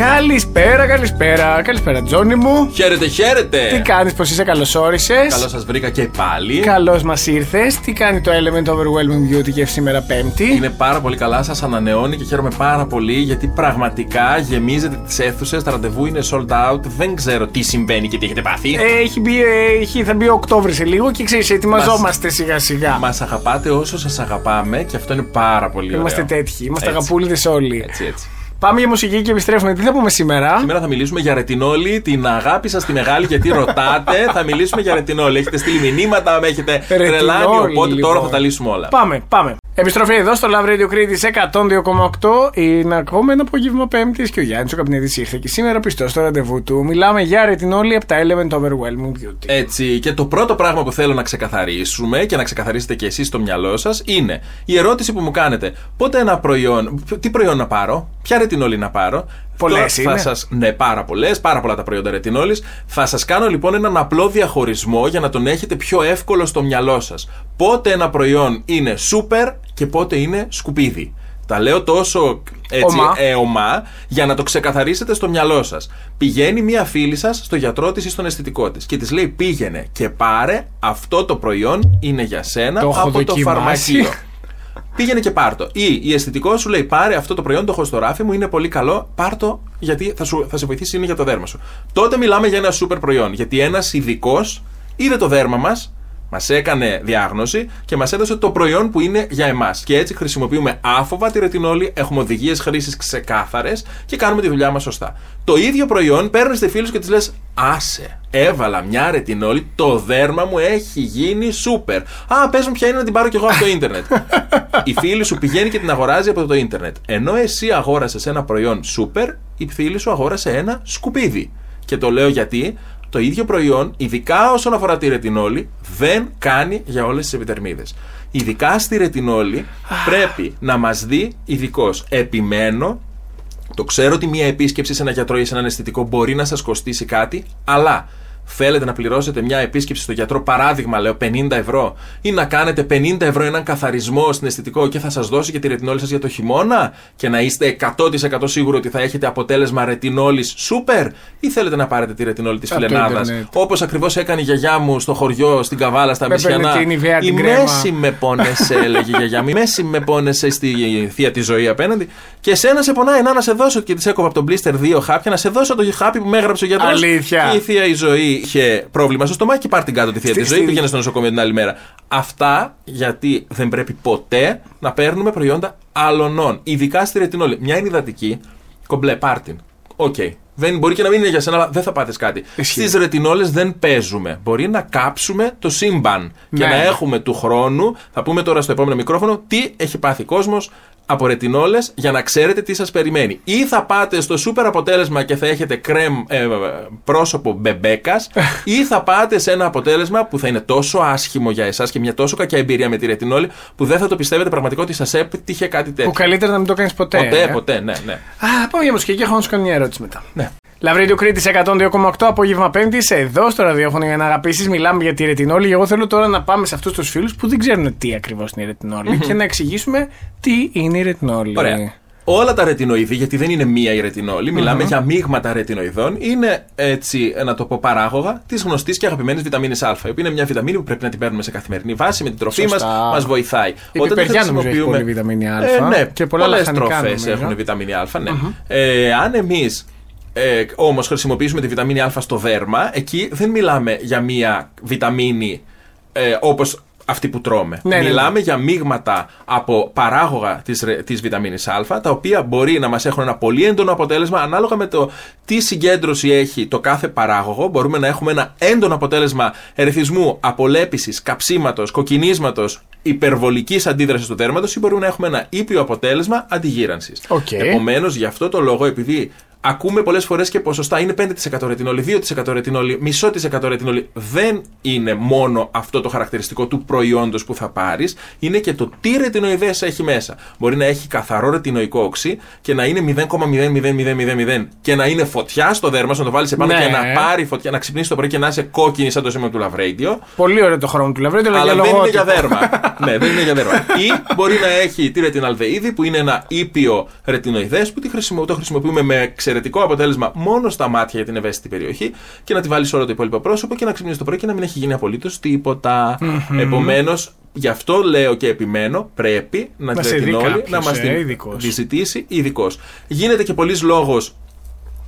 Καλησπέρα, καλησπέρα, καλησπέρα, Τζόνι μου. Χαίρετε, χαίρετε. Τι κάνεις, πώ είσαι, καλώ όρισε. Καλώς σας βρήκα και πάλι. Καλώς μας ήρθες. Τι κάνει το Element Overwhelming Beauty και σήμερα Πέμπτη. Είναι πάρα πολύ καλά, σας ανανεώνει και χαίρομαι πάρα πολύ γιατί πραγματικά γεμίζετε τις αίθουσες. Τα ραντεβού είναι sold out. Δεν ξέρω τι συμβαίνει και τι έχετε πάθει. Ε, έχει μπει, ε, έχει, θα μπει ο Οκτώβρης σε λίγο και ξέρεις, ετοιμαζόμαστε σιγά σιγά. Μας αγαπάτε όσο σας αγαπάμε και αυτό είναι πάρα πολύ ωραίο. Είμαστε τέτοιοι. Είμαστε Έτσι. αγαπούλιδες όλοι. Έτσι, έτσι. Πάμε για μουσική και επιστρέφουμε. Τι θα πούμε σήμερα; Σήμερα θα μιλήσουμε για ρετινόλη, την αγάπη σας τη μεγάλη, γιατί ρωτάτε. θα μιλήσουμε για ρετινόλη. Έχετε στείλει μηνύματα, με έχετε Ρετινόλη, τρελάνει. Οπότε τώρα λοιπόν. θα τα λύσουμε όλα. Πάμε, πάμε. Επιστροφή εδώ στο Love Radio Crete 102,8. Είναι ακόμα ένα απόγευμα Πέμπτης και ο Γιάννης ο Καπνίδης ήρθε και σήμερα πιστός στο ραντεβού του. Μιλάμε για ρετινόλη από τα Element Overwhelming Beauty. Έτσι, και το πρώτο πράγμα που θέλω να ξεκαθαρίσουμε και να ξεκαθαρίσετε και εσείς στο μυαλό σας είναι η ερώτηση που μου κάνετε. Πότε ένα προϊόν, τι προϊόν να πάρω, ποια ρετινόλη να πάρω. Πολλές Αυτό θα είναι. Σας, ναι, πάρα πολλές, πάρα πολλά τα προϊόντα ρετινόλης. Θα σας κάνω λοιπόν έναν απλό διαχωρισμό για να τον έχετε πιο εύκολο στο μυαλό σας. Πότε ένα προϊόν είναι super και πότε είναι σκουπίδι. Τα λέω τόσο έτσι, Ομά. ε, ομά για να το ξεκαθαρίσετε στο μυαλό σας. Πηγαίνει μία φίλη σας στο γιατρό της ή στον αισθητικό της και της λέει: Πήγαινε και πάρε αυτό το προϊόν είναι για σένα Το έχω από το δοκιμάσει. φαρμακείο. Πήγαινε και πάρ' το. Ή η αισθητικό σου λέει: Πάρε αυτό το προϊόν, το έχω στο ράφι μου, είναι πολύ καλό. Πάρ' το γιατί θα, σου, θα σε βοηθήσει, είναι για το δέρμα σου. Τότε μιλάμε για ένα σούπερ προϊόν. Γιατί ένας ειδικός είδε το δέρμα μας, μας έκανε διάγνωση και μας έδωσε το προϊόν που είναι για εμάς. Και έτσι χρησιμοποιούμε άφοβα τη ρετινόλη, έχουμε οδηγίες χρήσης ξεκάθαρες και κάνουμε τη δουλειά μας σωστά. Το ίδιο προϊόν παίρνεις τη φίλη σου και της λες: Άσε, έβαλα μια ρετινόλη, το δέρμα μου έχει γίνει σούπερ. Α, πες μου ποια είναι να την πάρω κι εγώ από το ίντερνετ. η φίλη σου πηγαίνει και την αγοράζει από το ίντερνετ. Ενώ εσύ αγόρασες ένα προϊόν σούπερ, η φίλη σου αγόρασε ένα σκουπίδι. Και το λέω γιατί το ίδιο προϊόν, ειδικά όσον αφορά τη ρετινόλη, δεν κάνει για όλες τις επιδερμίδες. Ειδικά στη ρετινόλη πρέπει να μας δει ειδικός. Επιμένω το ξέρω ότι μία επίσκεψη σε ένα γιατρό ή σε έναν αισθητικό μπορεί να σας κοστίσει κάτι, αλλά θέλετε να πληρώσετε μια επίσκεψη στο γιατρό, παράδειγμα λέω 50 ευρώ, ή να κάνετε 50 ευρώ έναν καθαρισμό στην αισθητικό και θα σας δώσει και τη ρετινόλη σας για το χειμώνα και να είστε 100% σίγουροι ότι θα έχετε αποτέλεσμα ρετινόλης σούπερ, ή θέλετε να πάρετε τη ρετινόλη της Από το φιλενάδας; ίντερνετ. Όπως ακριβώς έκανε η γιαγιά μου στο χωριό, στην Καβάλα, στα Με Μεσιανά. παίρνει την Ivea Η την κρέμα. μέση με πόνεσε, έλεγε η γιαγιά μου. Η μέση με πόνεσε στη θεία τη ζωή απέναντι. Και εσένα σε πονάει να, να σε δώσω και της έκοβα από τον Blister δύο χάπια, να σε δώσω το χάπι που με έγραψε ο γιατρός. Αλήθεια. Και η θεία η ζωή είχε πρόβλημα στο στομάχι και πάρ την κάτω τη θεία Στη- τη ζωή. στη- Πήγαινε στο νοσοκομείο την άλλη μέρα. Αυτά γιατί δεν πρέπει ποτέ να παίρνουμε προϊόντα αλλωνών. Ειδικά στη ρετινόλη. Μια είναι υδατική, κομπλέ, πάρτιν. Οκ. Δεν, μπορεί και να μην είναι για σένα, αλλά δεν θα πάθεις κάτι. Ισχύει. Στις ρετινόλες δεν παίζουμε. Μπορεί να κάψουμε το σύμπαν και Ναι. να έχουμε του χρόνου, θα πούμε τώρα στο επόμενο μικρόφωνο, τι έχει πάθει κόσμος από ρετινόλες για να ξέρετε τι σας περιμένει. Ή θα πάτε στο σούπερ αποτέλεσμα και θα έχετε κρέμ ε, πρόσωπο μπεμπέκας, ή θα πάτε σε ένα αποτέλεσμα που θα είναι τόσο άσχημο για εσάς και μια τόσο κακιά εμπειρία με τη ρετινόλη που δεν θα το πιστεύετε πραγματικά ότι σας έτυχε κάτι τέτοιο. Που καλύτερα να μην το κάνεις ποτέ. Ποτέ, ε; ποτέ, ναι, ναι. Α, πάμε για μουσική και έχω να σου κάνω μια ερώτηση μετά. ναι. Λαβρίδιο Κρήτη 102,8 απόγευμα Πέμπτη, εδώ στο ραδιόφωνο για να αγαπήσεις. Μιλάμε για τη ρετινόλη. Και Εγώ θέλω τώρα να πάμε σε αυτούς τους φίλους που δεν ξέρουν τι ακριβώς είναι η ρετινολη και να εξηγήσουμε τι είναι η ρετινόλη. Ωραία. Όλα τα ρετινοειδή, γιατί δεν είναι μία η ρετινόλη, μιλάμε για μείγματα ρετινοειδών, είναι έτσι, ε, να το πω παράγωγα της γνωστής και αγαπημένης βιταμίνης Α. Η οποία είναι μια βιταμίνη που πρέπει να την παίρνουμε σε καθημερινή βάση με την τροφή μας, Σωστά. μας βοηθάει. Η πιπεριά νομίζω έχει πολύ βιταμίνη Α. Ε, ναι, και πολλά πολλές λαχανικά, τροφές νομίζω. έχουν βιταμίνη Α. Ναι. Ε, αν εμείς ε, όμως χρησιμοποιήσουμε τη βιταμίνη Α στο δέρμα, εκεί δεν μιλάμε για μία βιταμίνη ε, όπως αυτή που τρώμε. Ναι, ναι, ναι. Μιλάμε για μείγματα από παράγωγα της, ρε- της βιταμίνης Α, τα οποία μπορεί να μας έχουν ένα πολύ έντονο αποτέλεσμα ανάλογα με το τι συγκέντρωση έχει το κάθε παράγωγο. Μπορούμε να έχουμε ένα έντονο αποτέλεσμα ερεθισμού, απολέπισης, καψίματος, κοκκινίσματος, υπερβολικής αντίδρασης του δέρματος ή μπορούμε να έχουμε ένα ήπιο αποτέλεσμα αντιγύρανσης. Οκ. Επομένως, γι' αυτό το λόγο, επειδή ακούμε πολλές φορές και ποσοστά είναι 5% ρετινόλη, 2% ρετινόλη, μισό της εκατό ρετινόλη. Δεν είναι μόνο αυτό το χαρακτηριστικό του προϊόντος που θα πάρεις, είναι και το τι ρετινοειδέ έχει μέσα. Μπορεί να έχει καθαρό ρετινοϊκό οξύ και να είναι 0,00000 και να είναι φωτιά στο δέρμα σου, να το βάλεις επάνω Ναι. και να πάρει φωτιά, να ξυπνήσει το πρωί και να είσαι κόκκινη σαν το σήμα του Λαβρέντιο. Πολύ ωραίο το χρώμα του λαβρέντου, αλλά, Αλλά για δεν είναι για λογότυπο. δέρμα. ναι, δεν είναι για δέρμα. Ή μπορεί να έχει τη ρετιναλδεΐδη που είναι ένα ήπιο ρετινοειδέ που τη χρησιμο- το χρησιμοποιούμε με εξαιρετικό αποτέλεσμα μόνο στα μάτια για την ευαίσθητη περιοχή και να τη βάλεις όλο το υπόλοιπο πρόσωπο και να ξυπνήσει το πρωί και να μην έχει γίνει απολύτως τίποτα. Επομένως, γι' αυτό λέω και επιμένω, πρέπει να, Να τη σε δει ρετινόλη κάποιος, να μας ε, την ειδικός. διζητήσει ειδικός. Γίνεται και πολλής λόγος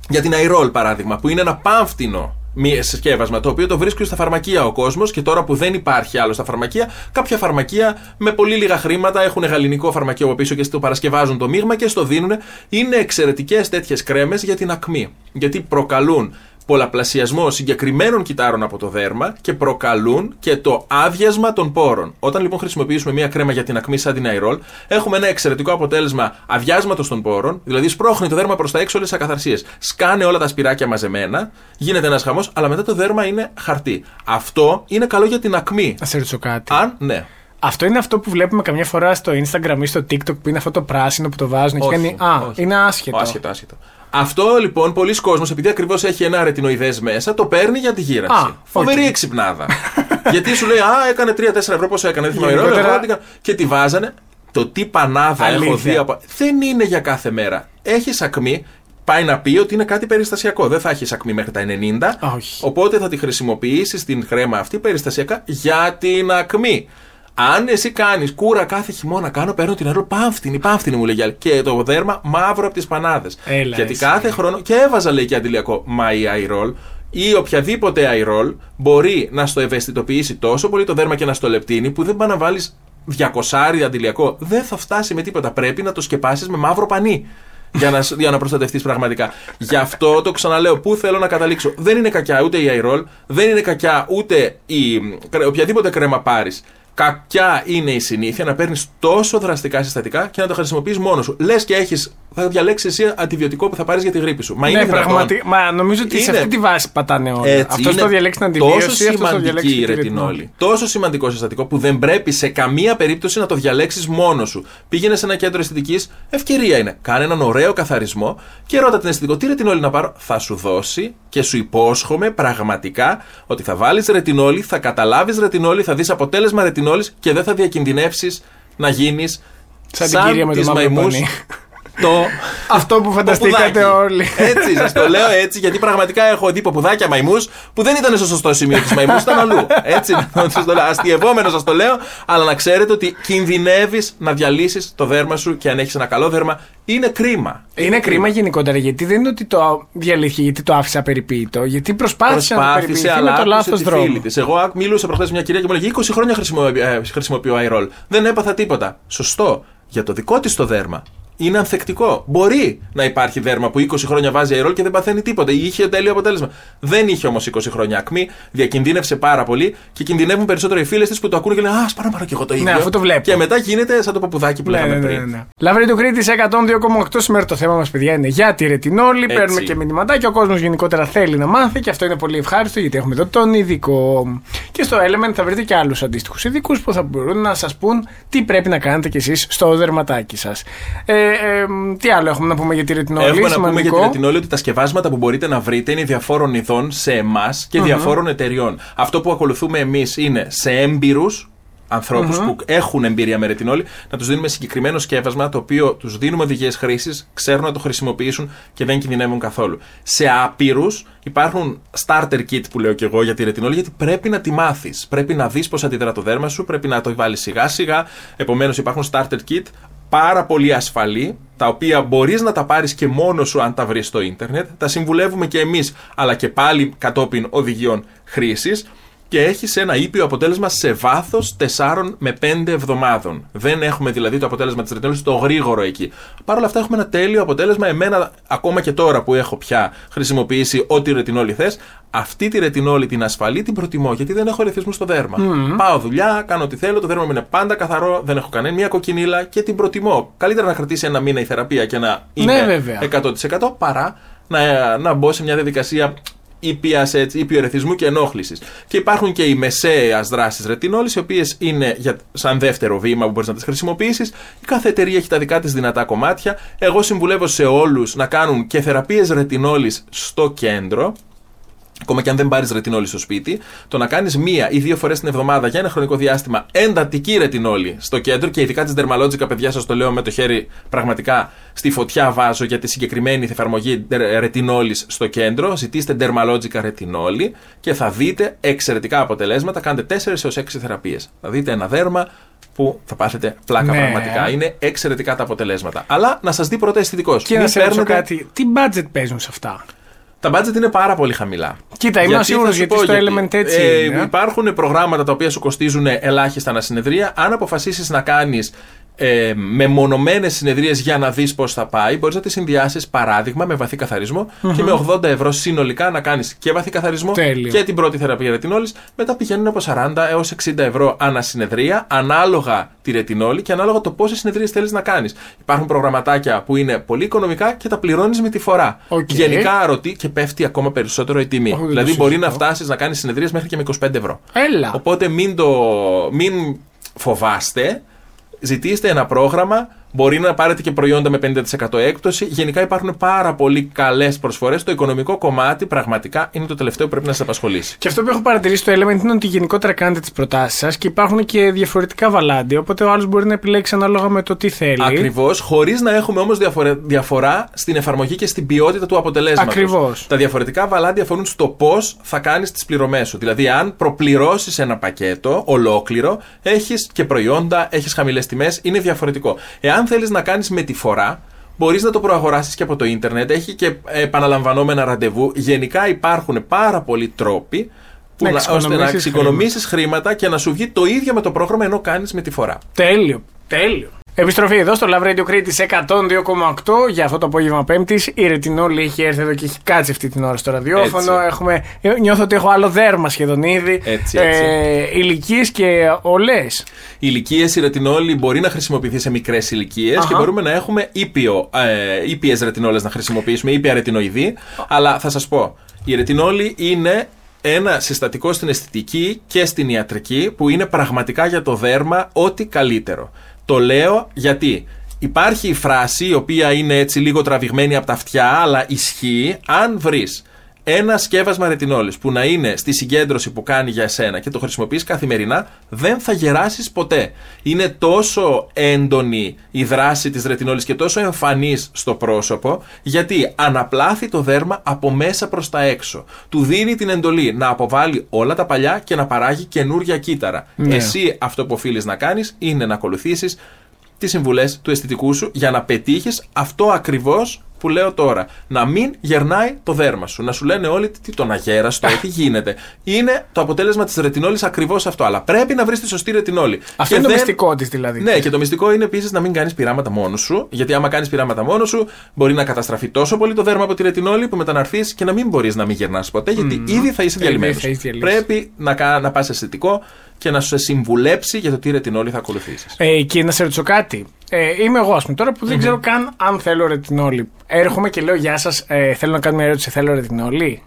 για την Αϊρόλ παράδειγμα, που είναι ένα πάμφτινο μη συσκεύασμα, το οποίο το βρίσκει στα φαρμακεία ο κόσμος και τώρα που δεν υπάρχει άλλο στα φαρμακεία, κάποια φαρμακεία με πολύ λίγα χρήματα έχουν γαλλινικό φαρμακείο από πίσω και στο παρασκευάζουν το μείγμα και στο δίνουν. Είναι εξαιρετικές τέτοιες κρέμες για την ακμή. Γιατί προκαλούν πολλαπλασιασμό συγκεκριμένων κυτάρων από το δέρμα και προκαλούν και το άδειασμα των πόρων. Όταν λοιπόν χρησιμοποιήσουμε μια κρέμα για την ακμή σαν την Αϊρόλ, έχουμε ένα εξαιρετικό αποτέλεσμα αδειάσματος των πόρων, δηλαδή σπρώχνει το δέρμα προς τα έξω όλες τις ακαθαρσίες. Σκάνε όλα τα σπυράκια μαζεμένα, γίνεται ένας χαμός, αλλά μετά το δέρμα είναι χαρτί. Αυτό είναι καλό για την ακμή. Να σε ρωτήσω κάτι. Αν, ναι. Αυτό είναι αυτό που βλέπουμε καμιά φορά στο Instagram ή στο TikTok που είναι αυτό το πράσινο που το βάζουν και Όχι, κάνει. Α, όχι. είναι άσχετο. Άσχετο, άσχετο. Αυτό λοιπόν, πολλοί κόσμος, επειδή ακριβώς έχει ένα ρετινοειδές μέσα, το παίρνει για τη γήρανση. Α, Φοβερή οκ. εξυπνάδα. Γιατί σου λέει, Α, έκανε 3-4 ευρώ, πόσο έκανε, δεν θυμάμαι. Γενικότερα- εγώ την κα- Και τη βάζανε. Το τι πανάδα έχω Αλήθεια. δει από. Δεν είναι για κάθε μέρα. Έχει ακμή, πάει να πει ότι είναι κάτι περιστασιακό. Δεν θα έχει ακμή μέχρι τα 90. Α, όχι. Οπότε θα τη χρησιμοποιήσεις την κρέμα αυτή περιστασιακά για την ακμή. Αν εσύ κάνεις κούρα κάθε χειμώνα, κάνω, παίρνω την Airol, πάμφθηνη, πάμφθηνη μου λέγει. Και το δέρμα μαύρο από τις πανάδες. Έλα, Γιατί εσύ. κάθε χρόνο. Και έβαζα λέει και αντιλιακό. Μα η Airol ή οποιαδήποτε αερόλ μπορεί να στο ευαισθητοποιήσει τόσο πολύ το δέρμα και να στο λεπτύνει που δεν πάει να βάλεις 200 αντιλιακό. Δεν θα φτάσει με τίποτα. Πρέπει να το σκεπάσεις με μαύρο πανί. για να, για να προστατευτείς πραγματικά. Γι' αυτό το ξαναλέω. Πού θέλω να καταλήξω. Δεν είναι κακιά ούτε η αερόλ, δεν είναι κακιά ούτε η, οποιαδήποτε κρέμα πάρεις. Κακιά είναι η συνήθεια να παίρνεις τόσο δραστικά συστατικά και να το χρησιμοποιείς μόνος σου. Λες και έχεις. Θα διαλέξεις εσύ αντιβιωτικό που θα πάρεις για τη γρήπη σου. Μα είναι ναι, δυνατόν. πραγματικά. Μα νομίζω ότι σε Είναι. αυτή τη βάση πατάνε όλα. Έτσι, Αυτός είναι το διαλέξει την Τόσο αντιβίωση, αυτός το διαλέξει σημαντική η τη ρετινόλη. Τόσο σημαντικό συστατικό που δεν πρέπει σε καμία περίπτωση να το διαλέξεις μόνος σου. Πήγαινε σε ένα κέντρο αισθητικής, ευκαιρία είναι. Κάνε έναν ωραίο καθαρισμό και ρώτα την αισθητικό τι ρετινόλη να πάρω; Θα σου δώσει και σου υπόσχομαι πραγματικά ότι θα βάλεις ρετινόλη, θα καταλάβεις ρετινόλη, θα δεις αποτέλεσμα ρετινόλη και δεν θα διακινδυνεύσεις να γίνεις Σαν την κυρία με το τις μαύρο μαϊμούς πανί. το Αυτό που φανταστήκατε ποπουδάκι. όλοι. Έτσι, σας το λέω έτσι, γιατί πραγματικά έχω δει ποπουδάκια μαϊμούς που δεν ήταν στο σωστό σημείο της μαϊμούς, ήταν αλλού. Έτσι, σας το λέω. Αστειευόμενο σας το λέω, αλλά να ξέρετε ότι κινδυνεύεις να διαλύσεις το δέρμα σου και αν έχεις ένα καλό δέρμα, είναι κρίμα. Είναι κρίμα γενικότερα γιατί δεν είναι ότι το διαλύθηκε, γιατί το άφησα περιποίητο. Γιατί προσπάθησε, να το Προσπάθησε, περιποιηθεί αλλά με το άκουσε λάθος τη δρόμο. φίλη της. Εγώ άκου- μίλουσα προχθές μια κυρία και μου λέγε 20 χρόνια χρησιμοποιώ, ε, χρησιμοποιώ iRoll. Δεν έπαθα τίποτα. Σωστό. Για το δικό της το δέρμα. Είναι ανθεκτικό. Μπορεί να υπάρχει δέρμα που 20 χρόνια βάζει iRoll και δεν παθαίνει τίποτα. Είχε τέλειο αποτέλεσμα. Δεν είχε όμως 20 χρόνια ακμή. Διακινδύνευσε πάρα πολύ και κινδυνεύουν περισσότερο οι φίλες της που το ακούνε και λένε Α, πάρω να πάρω και εγώ το ίδιο. Ναι, αφού το βλέπω. Και μετά γίνεται σαν το παπουδάκι που Ναι, λέγαμε ναι, πριν. ναι, ναι. Λαβρή του Κρήτη 102,8 σήμερα το θέμα μας, παιδιά, είναι για τη ρετινόλη. Έτσι. Παίρνουμε και μηνυματάκια. Ο κόσμος γενικότερα θέλει να μάθει και αυτό είναι πολύ ευχάριστο γιατί έχουμε εδώ τον ειδικό. Και στο Element θα βρείτε και άλλους αντίστοιχους ειδικούς που θα μπορούν να σας πούν τι πρέπει να κάνετε κι εσείς στο δερματάκι σας. Ε, ε, τι άλλο έχουμε να πούμε για τη ρετινόλη. Έχουμε να πούμε για σημαντικό; την ρετινόλη ότι τα σκευάσματα που μπορείτε να βρείτε είναι διαφόρων ειδών σε εμάς και διαφόρων εταιριών. Αυτό που ακολουθούμε εμείς είναι σε έμπειρους ανθρώπους που έχουν εμπειρία με ρετινόλη, να τους δίνουμε συγκεκριμένο σκεύασμα το οποίο τους δίνουμε οδηγίες χρήσης, ξέρουν να το χρησιμοποιήσουν και δεν κινδυνεύουν καθόλου. Σε άπειρους υπάρχουν starter kit που λέω και εγώ για τη ρετινόλη, γιατί πρέπει να τη μάθεις. Πρέπει να δεις πώς αντιδρά το δέρμα σου, πρέπει να το βάλεις σιγά σιγά. Επομένως υπάρχουν starter kit πάρα πολύ ασφαλή, τα οποία μπορείς να τα πάρεις και μόνος σου αν τα βρεις στο ίντερνετ. Τα συμβουλεύουμε και εμείς, αλλά και πάλι κατόπιν οδηγιών χρήσης. Και έχει ένα ήπιο αποτέλεσμα σε βάθος 4 με 5 εβδομάδων. Δεν έχουμε δηλαδή το αποτέλεσμα της ρετινόλη το γρήγορο εκεί. Παρ' όλα αυτά έχουμε ένα τέλειο αποτέλεσμα. Εμένα, ακόμα και τώρα που έχω πια χρησιμοποιήσει ό,τι ρετινόλη θες, αυτή τη ρετινόλη την ασφαλή την προτιμώ γιατί δεν έχω ερεθισμούς στο δέρμα. Πάω δουλειά, κάνω ό,τι θέλω, το δέρμα μου είναι πάντα καθαρό, δεν έχω κανένα μία κοκκινίλα και την προτιμώ. Καλύτερα να κρατήσει ένα μήνα η θεραπεία και να είναι Ναι, βέβαια. 100% παρά να, να μπω σε μια διαδικασία ήπιας, έτσι, ήπιο ερεθισμού και ενόχλησης. Και υπάρχουν και οι μεσαία δράσεις ρετινόλης, οι οποίες είναι για, σαν δεύτερο βήμα που μπορείς να τις χρησιμοποιήσεις. Η κάθε εταιρεία έχει τα δικά της δυνατά κομμάτια. Εγώ συμβουλεύω σε όλους να κάνουν και θεραπείες ρετινόλης στο κέντρο. Ακόμα και αν δεν πάρεις ρετινόλη στο σπίτι, το να κάνεις μία ή δύο φορές την εβδομάδα για ένα χρονικό διάστημα εντατική ρετινόλη στο κέντρο και ειδικά της δερμαλότζικα, παιδιά, σας το λέω με το χέρι πραγματικά στη φωτιά βάζω για τη συγκεκριμένη εφαρμογή ρετινόλη στο κέντρο. Ζητήστε δερμαλότζικα ρετινόλη και θα δείτε εξαιρετικά αποτελέσματα. Κάντε 4 έως 6 θεραπείες. Θα δείτε ένα δέρμα που θα πάθετε πλάκα Ναι. πραγματικά. Είναι εξαιρετικά τα αποτελέσματα. Αλλά να σας δει πρώτα αισθητικό. Και να σε ρωτήσω κάτι, τι budget παίζουν σε αυτά; Τα budget είναι πάρα πολύ χαμηλά. Κοίτα, είμαι Γιατί σίγουρος θα σου γιατί πω στο γιατί. Element έτσι Ε, είναι. Υπάρχουν προγράμματα τα οποία σου κοστίζουν ελάχιστα ανασυνεδρία. Αν αποφασίσεις να κάνεις ε, μεμονωμένε συνεδρίες για να δεις πώς θα πάει, μπορείς να τις συνδυάσεις παράδειγμα με βαθύ καθαρισμό και με 80 ευρώ συνολικά να κάνεις και βαθύ καθαρισμό Τέλειο. και την πρώτη θεραπεία ρετινόλης. Μετά πηγαίνουν από 40 έως 60 ευρώ ανασυνεδρία, ανάλογα τη ρετινόλη και ανάλογα το πόσες συνεδρίες θέλεις να κάνεις. Υπάρχουν προγραμματάκια που είναι πολύ οικονομικά και τα πληρώνεις με τη φορά. Οκ. Γενικά αρωτή και πέφτει ακόμα περισσότερο η τιμή. Όχι, δεν το δηλαδή μπορεί να συζητώ. φτάσεις να κάνεις συνεδρίες μέχρι και με 25 ευρώ. Έλα. Οπότε μην, το, μην φοβάστε. Ζητήστε ένα πρόγραμμα. Μπορεί να πάρετε και προϊόντα με 50% έκπτωση. Γενικά υπάρχουν πάρα πολύ καλές προσφορές. Το οικονομικό κομμάτι πραγματικά είναι το τελευταίο που πρέπει να σας απασχολήσει. Και αυτό που έχω παρατηρήσει στο Element είναι ότι γενικότερα κάνετε τις προτάσεις σας και υπάρχουν και διαφορετικά βαλάντια. Οπότε ο άλλος μπορεί να επιλέξει ανάλογα με το τι θέλει. Ακριβώς, χωρίς να έχουμε όμως διαφορά στην εφαρμογή και στην ποιότητα του αποτελέσματος. Ακριβώς. Τα διαφορετικά βαλάντια αφορούν στο πώς θα κάνεις τις πληρωμές σου. Δηλαδή, αν προπληρώσεις ένα πακέτο ολόκληρο, έχεις και προϊόντα, έχεις χαμηλές τιμές, είναι διαφορετικό. Εάν θέλεις να κάνεις με τη φορά, Μπορείς να το προαγοράσεις και από το ίντερνετ. Έχει και επαναλαμβανόμενα ραντεβού. Γενικά υπάρχουν πάρα πολλοί τρόποι που Να να, ώστε να εξοικονομήσεις εξοικονομήσεις χρήματα και να σου βγει το ίδιο με το πρόγραμμα ενώ κάνεις με τη φορά. Τέλειο. Τέλειο. Επιστροφή εδώ στο Love Radio Crete 102,8 για αυτό το απόγευμα Πέμπτης. Η Ρετινόλη έχει έρθει εδώ και έχει κάτσει αυτή την ώρα στο ραδιόφωνο. Έτσι. Έχουμε, νιώθω ότι έχω άλλο δέρμα σχεδόν ήδη. Έτσι, έτσι. Ε, Ηλικίες και ολές. Οι ηλικίες, η ρετινόλη μπορεί να χρησιμοποιηθεί σε μικρές ηλικίες Αχα. και μπορούμε να έχουμε ήπιο, ε, ήπιες ρετινόλες να χρησιμοποιήσουμε, ήπια ρετινοειδή. Αλλά θα σας πω, η ρετινόλη είναι ένα συστατικό στην αισθητική και στην ιατρική που είναι πραγματικά για το δέρμα ό,τι καλύτερο. Το λέω γιατί υπάρχει η φράση η οποία είναι έτσι λίγο τραβηγμένη από τα αυτιά αλλά ισχύει αν βρεις ένα σκεύασμα ρετινόλης που να είναι στη συγκέντρωση που κάνει για εσένα και το χρησιμοποιείς καθημερινά, δεν θα γεράσεις ποτέ. Είναι τόσο έντονη η δράση της ρετινόλης και τόσο εμφανής στο πρόσωπο, γιατί αναπλάθει το δέρμα από μέσα προς τα έξω. Του δίνει την εντολή να αποβάλει όλα τα παλιά και να παράγει καινούρια κύτταρα. Ναι. Εσύ αυτό που οφείλεις να κάνεις είναι να ακολουθήσεις τις συμβουλές του αισθητικού σου για να πετύχεις αυτό ακριβώς που λέω τώρα. Να μην γερνάει το δέρμα σου. Να σου λένε όλοι τι τον αγέραστο, τι γίνεται. Είναι το αποτέλεσμα της ρετινόλης ακριβώς αυτό. Αλλά πρέπει να βρεις τη σωστή ρετινόλη. Αυτό Και είναι το δεν- μυστικό της δηλαδή. Ναι, και το μυστικό είναι επίσης να μην κάνεις πειράματα μόνος σου. Γιατί άμα κάνεις πειράματα μόνος σου, μπορεί να καταστραφεί τόσο πολύ το δέρμα από τη ρετινόλη που μετά να έρθει και να μην μπορείς να μην γερνάς ποτέ, γιατί ήδη θα είσαι Ήδη διαλυμένος. θα είσαι διαλύσει. Πρέπει να, κα- να πας αισθητικό και να σου σε συμβουλέψει για το τι ρετινόλη θα ακολουθήσεις. Ε, και να σε ρωτήσω κάτι. Ε, είμαι εγώ, ας πούμε, τώρα που δεν ξέρω καν αν θέλω ρετινόλη. Έρχομαι και λέω Γεια σας, ε, θέλω να κάνω μια ερώτηση. Θέλω ρετινόλη.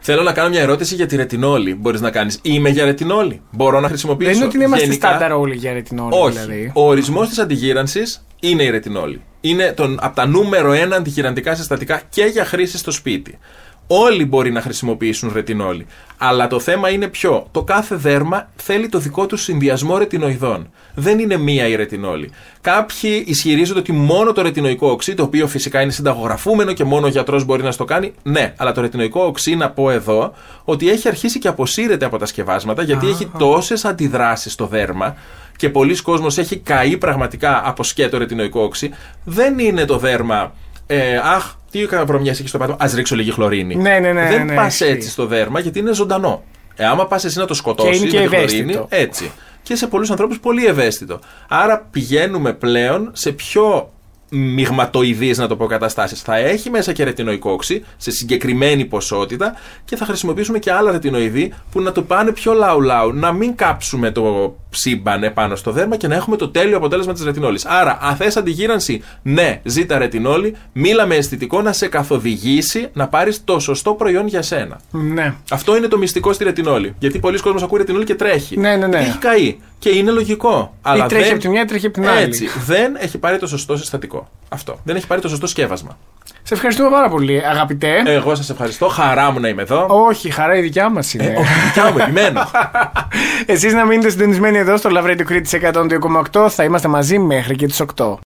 Θέλω να κάνω μια ερώτηση για τη ρετινόλη. Μπορείς να κάνεις. Είμαι για ρετινόλη. Μπορώ να χρησιμοποιήσω. Δεν είναι ότι είμαστε Γενικά- στάνταρ όλοι για ρετινόλη. Όχι. Δηλαδή. Ο ορισμός της αντιγύρανσης είναι η ρετινόλη. Είναι τον, από τα νούμερο ένα αντιγυραντικά συστατικά και για χρήση στο σπίτι. Όλοι μπορεί να χρησιμοποιήσουν ρετινόλη. Αλλά το θέμα είναι ποιο. Το κάθε δέρμα θέλει το δικό του συνδυασμό ρετινοειδών. Δεν είναι μία η ρετινόλη. Κάποιοι ισχυρίζονται ότι μόνο το ρετινοϊκό οξύ, το οποίο φυσικά είναι συνταγογραφούμενο και μόνο ο γιατρός μπορεί να στο κάνει. Ναι, αλλά το ρετινοϊκό οξύ, να πω εδώ, ότι έχει αρχίσει και αποσύρεται από τα σκευάσματα γιατί έχει τόσες αντιδράσεις στο δέρμα και πολλοί κόσμος έχει καεί πραγματικά από σκέτο ρετινοϊκό οξύ. Δεν είναι το δέρμα. Ε, αχ, τι βρωμιέ έχεις στο πάτο. Α ρίξω λίγη χλωρίνη. Ναι, ναι, ναι, Δεν ναι, πας ισχύει. έτσι στο δέρμα γιατί είναι ζωντανό. Ε, άμα πας εσύ να το σκοτώσεις Και είναι και με τη ευαίσθητο. χλωρίνη, έτσι. Και σε πολλούς ανθρώπους πολύ ευαίσθητο. Άρα πηγαίνουμε πλέον σε πιο μειγματοειδείς να το πω καταστάσεις. Θα έχει μέσα και ρετινοϊκό οξύ σε συγκεκριμένη ποσότητα και θα χρησιμοποιήσουμε και άλλα ρετινοειδή που να το πάνε πιο λαου-λαου. Να μην κάψουμε το σύμπαν επάνω στο δέρμα και να έχουμε το τέλειο αποτέλεσμα της ρετινόλης. Άρα, αν θες αντιγύρανση, ναι, ζήτα ρετινόλη, μίλα με αισθητικό να σε καθοδηγήσει να πάρεις το σωστό προϊόν για σένα. Ναι. Αυτό είναι το μυστικό στη ρετινόλη. Γιατί πολλοί κόσμος ακούει ρετινόλη και τρέχει. Ναι, ναι, ναι. Και έχει καεί. Και είναι λογικό. Αλλά Ή τρέχει δεν... από τη μια ή τρέχει από την άλλη. Έτσι. Δεν έχει πάρει το σωστό συστατικό. Αυτό. Δεν έχει πάρει το σωστό σκεύασμα. Σε ευχαριστούμε πάρα πολύ, αγαπητέ. Εγώ σας ευχαριστώ. Χαρά μου να είμαι εδώ. Όχι, χαρά η δικιά μας είναι. Ε, όχι, δικιά μου, επιμένω. Εσείς να μείνετε συντονισμένοι εδώ στο Love Radio Crete 102,8. Θα είμαστε μαζί μέχρι και τις 8.